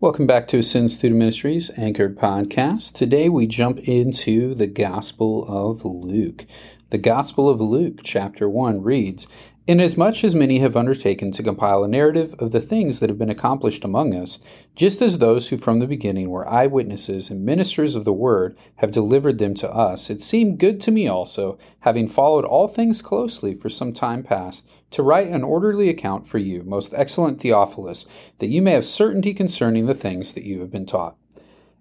Welcome back to Ascend Student Ministries Anchored Podcast. Today we jump into the Gospel of Luke. The Gospel of Luke, chapter 1, reads Inasmuch as many have undertaken to compile a narrative of the things that have been accomplished among us, just as those who from the beginning were eyewitnesses and ministers of the word have delivered them to us, it seemed good to me also, having followed all things closely for some time past, to write an orderly account for you, most excellent Theophilus, that you may have certainty concerning the things that you have been taught.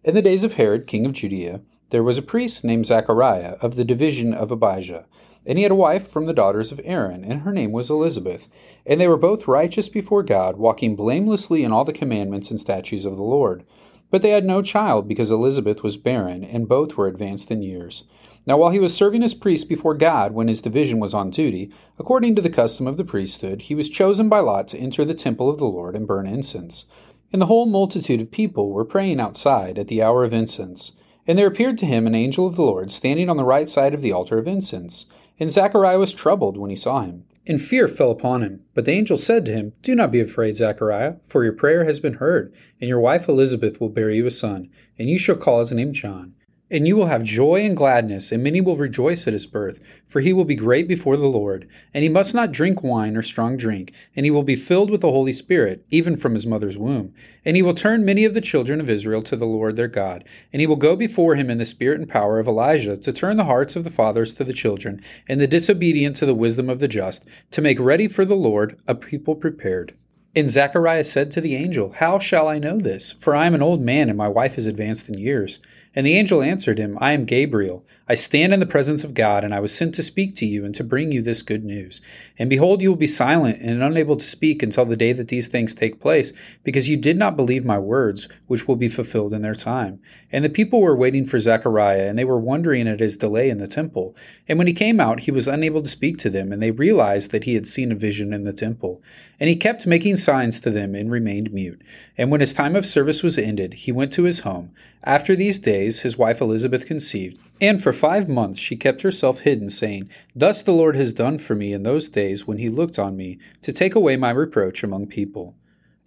In the days of Herod, king of Judea, there was a priest named Zachariah of the division of Abijah, and he had a wife from the daughters of Aaron, and her name was Elizabeth. And they were both righteous before God, walking blamelessly in all the commandments and statutes of the Lord. But they had no child, because Elizabeth was barren, and both were advanced in years. Now, while he was serving as priest before God when his division was on duty, according to the custom of the priesthood, he was chosen by lot to enter the temple of the Lord and burn incense. And the whole multitude of people were praying outside at the hour of incense. And there appeared to him an angel of the Lord standing on the right side of the altar of incense. And Zachariah was troubled when he saw him, and fear fell upon him. But the angel said to him, Do not be afraid, Zachariah, for your prayer has been heard, and your wife Elizabeth will bear you a son, and you shall call his name John. And you will have joy and gladness, and many will rejoice at his birth, for he will be great before the Lord. And he must not drink wine or strong drink, and he will be filled with the Holy Spirit, even from his mother's womb. And he will turn many of the children of Israel to the Lord their God. And he will go before him in the spirit and power of Elijah, to turn the hearts of the fathers to the children, and the disobedient to the wisdom of the just, to make ready for the Lord a people prepared. And Zachariah said to the angel, How shall I know this? For I am an old man, and my wife is advanced in years. And the angel answered him, I am Gabriel. I stand in the presence of God, and I was sent to speak to you and to bring you this good news. And behold, you will be silent and unable to speak until the day that these things take place, because you did not believe my words, which will be fulfilled in their time. And the people were waiting for Zechariah, and they were wondering at his delay in the temple. And when he came out, he was unable to speak to them, and they realized that he had seen a vision in the temple. And he kept making signs to them and remained mute. And when his time of service was ended, he went to his home. After these days, his wife Elizabeth conceived, and for five months she kept herself hidden, saying, Thus the Lord has done for me in those days when he looked on me, to take away my reproach among people.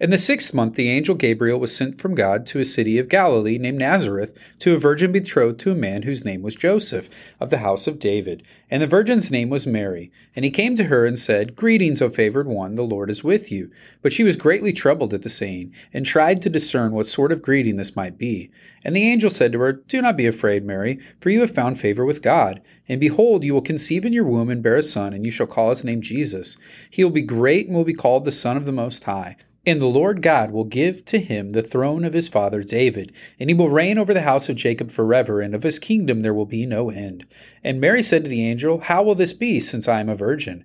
In the sixth month, the angel Gabriel was sent from God to a city of Galilee named Nazareth to a virgin betrothed to a man whose name was Joseph, of the house of David. And the virgin's name was Mary. And he came to her and said, Greetings, O favored one, the Lord is with you. But she was greatly troubled at the saying, and tried to discern what sort of greeting this might be. And the angel said to her, Do not be afraid, Mary, for you have found favor with God. And behold, you will conceive in your womb and bear a son, and you shall call his name Jesus. He will be great and will be called the Son of the Most High. And the Lord God will give to him the throne of his father David, and he will reign over the house of Jacob forever, and of his kingdom there will be no end. And Mary said to the angel, How will this be, since I am a virgin?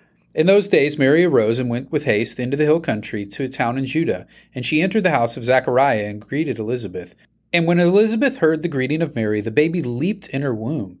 In those days Mary arose and went with haste into the hill country to a town in Judah, and she entered the house of Zachariah and greeted Elizabeth. And when Elizabeth heard the greeting of Mary, the baby leaped in her womb.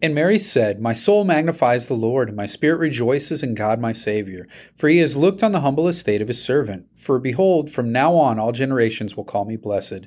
And Mary said, My soul magnifies the Lord, and my spirit rejoices in God my Savior, for he has looked on the humble estate of his servant. For behold, from now on all generations will call me blessed.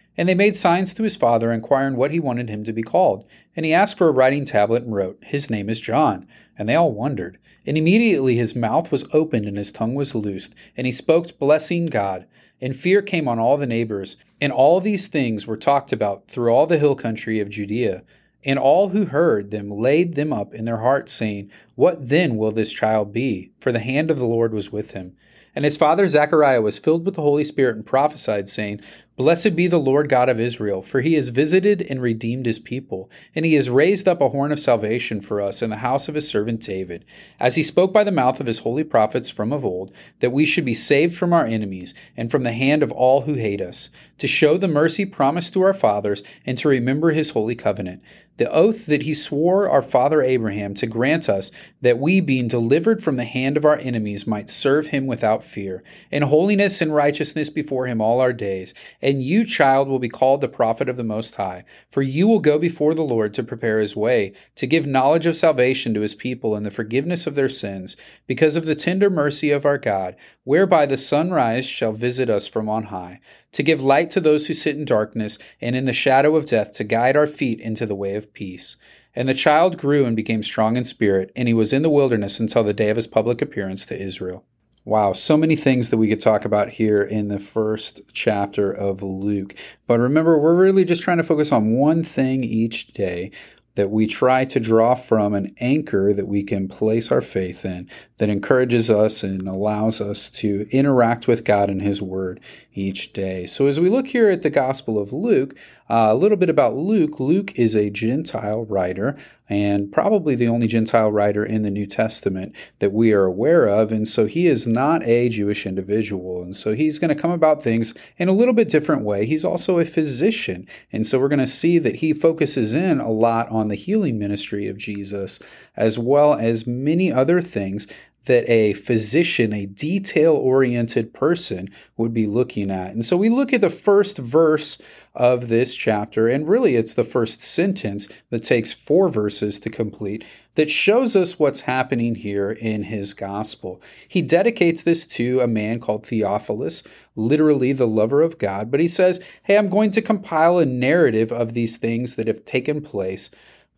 And they made signs to his father, inquiring what he wanted him to be called. And he asked for a writing tablet and wrote, His name is John. And they all wondered. And immediately his mouth was opened and his tongue was loosed, and he spoke, blessing God. And fear came on all the neighbors. And all these things were talked about through all the hill country of Judea. And all who heard them laid them up in their hearts, saying, What then will this child be? For the hand of the Lord was with him. And his father Zechariah was filled with the Holy Spirit and prophesied, saying, Blessed be the Lord God of Israel, for he has visited and redeemed his people, and he has raised up a horn of salvation for us in the house of his servant David, as he spoke by the mouth of his holy prophets from of old, that we should be saved from our enemies and from the hand of all who hate us, to show the mercy promised to our fathers, and to remember his holy covenant the oath that he swore our father Abraham to grant us, that we, being delivered from the hand of our enemies, might serve him without fear, in holiness and righteousness before him all our days. And you, child, will be called the prophet of the Most High, for you will go before the Lord to prepare his way, to give knowledge of salvation to his people and the forgiveness of their sins, because of the tender mercy of our God, whereby the sunrise shall visit us from on high to give light to those who sit in darkness and in the shadow of death, to guide our feet into the way of peace. And the child grew and became strong in spirit, and he was in the wilderness until the day of his public appearance to Israel. Wow, so many things that we could talk about here in the first chapter of Luke. But remember, we're really just trying to focus on one thing each day that we try to draw from an anchor that we can place our faith in that encourages us and allows us to interact with God and His Word each day. So, as we look here at the Gospel of Luke, uh, a little bit about Luke. Luke is a Gentile writer and probably the only Gentile writer in the New Testament that we are aware of. And so he is not a Jewish individual. And so he's going to come about things in a little bit different way. He's also a physician. And so we're going to see that he focuses in a lot on the healing ministry of Jesus, as well as many other things that a physician, a detail oriented person, would be looking at. And so we look at the first verse of this chapter, and really it's the first sentence that takes four verses to complete that shows us what's happening here in his gospel. He dedicates this to a man called Theophilus, literally the lover of God, but he says, Hey, I'm going to compile a narrative of these things that have taken place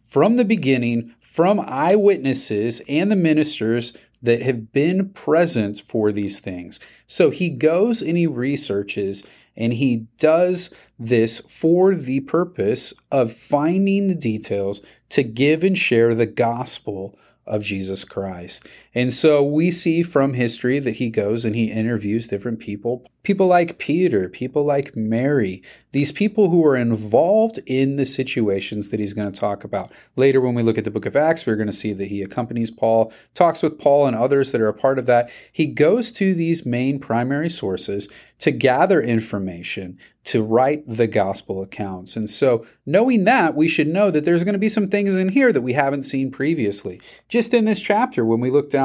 from the beginning, from eyewitnesses and the ministers that have been present for these things. So he goes and he researches and he does this for the purpose of finding the details to give and share the gospel of Jesus Christ. And so we see from history that he goes and he interviews different people, people like Peter, people like Mary, these people who are involved in the situations that he's going to talk about. Later, when we look at the book of Acts, we're going to see that he accompanies Paul, talks with Paul and others that are a part of that. He goes to these main primary sources to gather information to write the gospel accounts. And so, knowing that, we should know that there's going to be some things in here that we haven't seen previously. Just in this chapter, when we look down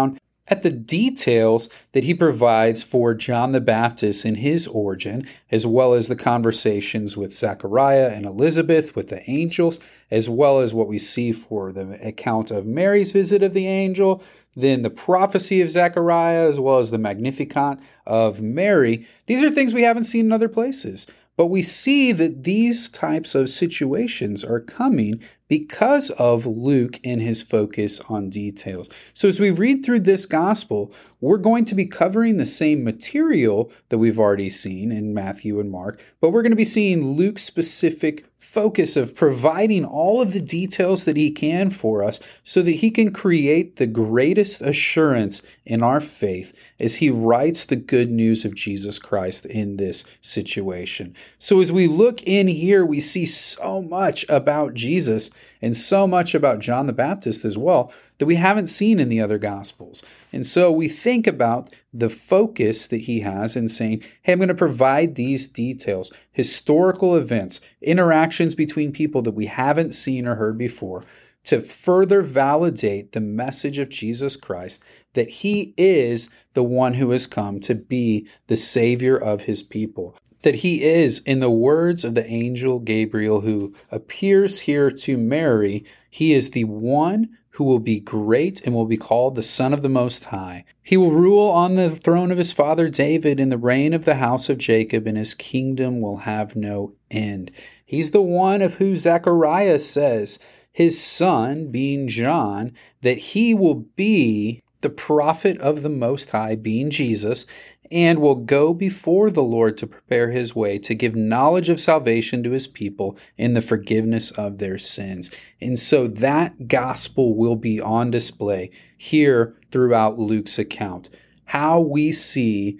at the details that he provides for John the Baptist in his origin, as well as the conversations with Zechariah and Elizabeth with the angels, as well as what we see for the account of Mary's visit of the angel, then the prophecy of Zechariah, as well as the Magnificat of Mary. These are things we haven't seen in other places. But we see that these types of situations are coming because of Luke and his focus on details. So, as we read through this gospel, we're going to be covering the same material that we've already seen in Matthew and Mark, but we're going to be seeing Luke's specific focus of providing all of the details that he can for us so that he can create the greatest assurance in our faith as he writes the good news of Jesus Christ in this situation. So, as we look in here, we see so much about Jesus and so much about John the Baptist as well that we haven't seen in the other Gospels. And so we think about the focus that he has in saying, hey, I'm going to provide these details, historical events, interactions between people that we haven't seen or heard before to further validate the message of Jesus Christ that he is the one who has come to be the Savior of his people. That he is, in the words of the angel Gabriel who appears here to Mary, he is the one who will be great and will be called the Son of the Most High. He will rule on the throne of his father David in the reign of the house of Jacob, and his kingdom will have no end. He's the one of who Zechariah says, his son, being John, that he will be the prophet of the Most High, being Jesus, and will go before the Lord to prepare his way to give knowledge of salvation to his people in the forgiveness of their sins. And so that gospel will be on display here throughout Luke's account. How we see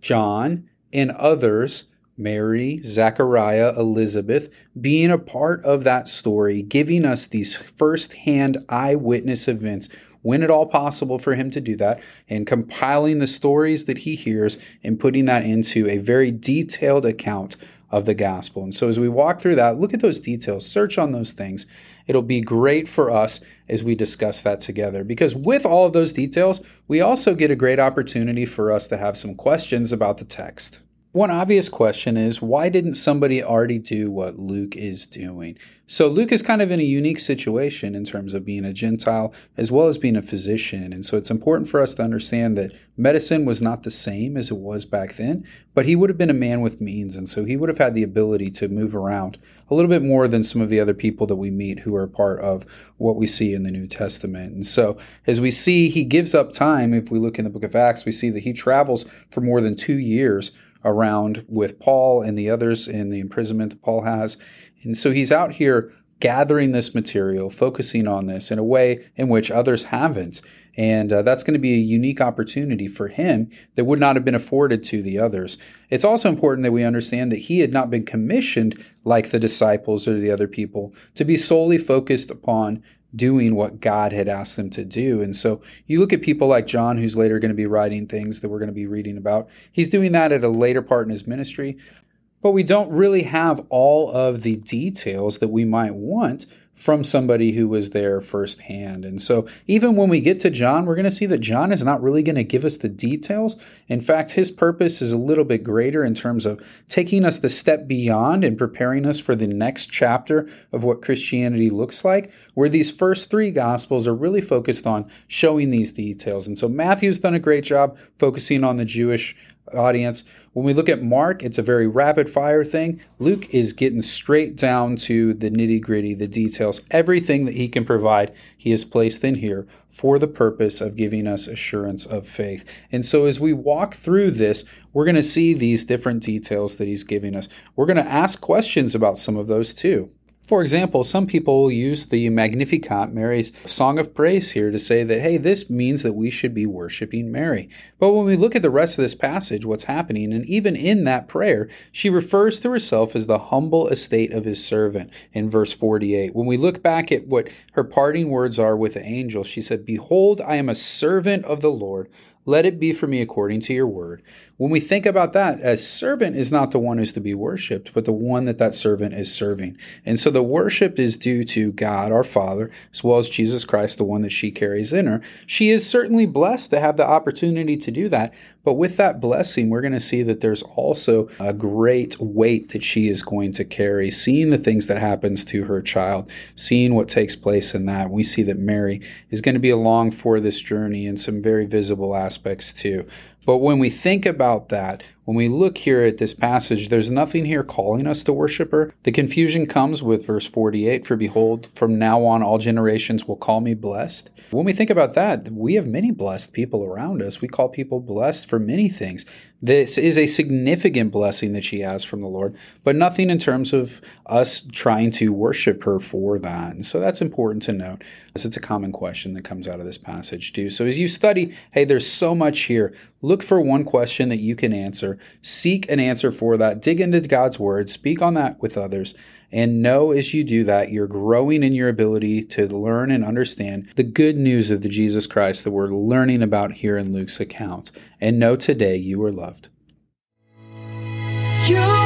John and others, Mary, Zechariah, Elizabeth, being a part of that story, giving us these firsthand eyewitness events when at all possible for him to do that, and compiling the stories that he hears and putting that into a very detailed account of the gospel. And so as we walk through that, look at those details, search on those things. It'll be great for us as we discuss that together because with all of those details, we also get a great opportunity for us to have some questions about the text. One obvious question is why didn't somebody already do what Luke is doing? So, Luke is kind of in a unique situation in terms of being a Gentile as well as being a physician. And so, it's important for us to understand that medicine was not the same as it was back then, but he would have been a man with means. And so, he would have had the ability to move around a little bit more than some of the other people that we meet who are part of what we see in the New Testament. And so, as we see, he gives up time. If we look in the book of Acts, we see that he travels for more than two years around with Paul and the others in the imprisonment that Paul has. And so he's out here gathering this material, focusing on this in a way in which others haven't. And uh, that's going to be a unique opportunity for him that would not have been afforded to the others. It's also important that we understand that he had not been commissioned like the disciples or the other people to be solely focused upon doing what God had asked them to do. And so you look at people like John, who's later going to be writing things that we're going to be reading about. He's doing that at a later part in his ministry, but we don't really have all of the details that we might want from somebody who was there firsthand. And so, even when we get to John, we're going to see that John is not really going to give us the details. In fact, his purpose is a little bit greater in terms of taking us the step beyond and preparing us for the next chapter of what Christianity looks like, where these first three gospels are really focused on showing these details. And so, Matthew's done a great job focusing on the Jewish audience. When we look at Mark, it's a very rapid fire thing. Luke is getting straight down to the nitty gritty, the details. Everything that he can provide, he has placed in here for the purpose of giving us assurance of faith. And so as we walk through this, we're going to see these different details that he's giving us. We're going to ask questions about some of those too. For example, some people use the Magnificat, Mary's song of praise here, to say that, hey, this means that we should be worshiping Mary. But when we look at the rest of this passage, what's happening, and even in that prayer, she refers to herself as the humble estate of his servant in verse 48. When we look back at what her parting words are with the angel, she said, Behold, I am a servant of the Lord. Let it be for me according to your word. When we think about that, a servant is not the one who's to be worshiped, but the one that that servant is serving. And so the worship is due to God, our Father, as well as Jesus Christ, the one that she carries in her. She is certainly blessed to have the opportunity to do that. But with that blessing, we're going to see that there's also a great weight that she is going to carry, seeing the things that happens to her child, seeing what takes place in that. We see that Mary is going to be along for this journey in some very visible aspects too. But when we think about that, when we look here at this passage, there's nothing here calling us to worship her. The confusion comes with verse 48 For behold, from now on all generations will call me blessed. When we think about that, we have many blessed people around us. We call people blessed for many things. This is a significant blessing that she has from the Lord, but nothing in terms of us trying to worship her for that. So that's important to note, as it's a common question that comes out of this passage too. So as you study, hey, there's so much here. Look for one question that you can answer, seek an answer for that, dig into God's word, speak on that with others. And know as you do that, you're growing in your ability to learn and understand the good news of the Jesus Christ that we're learning about here in Luke's account. And know today you are loved. You are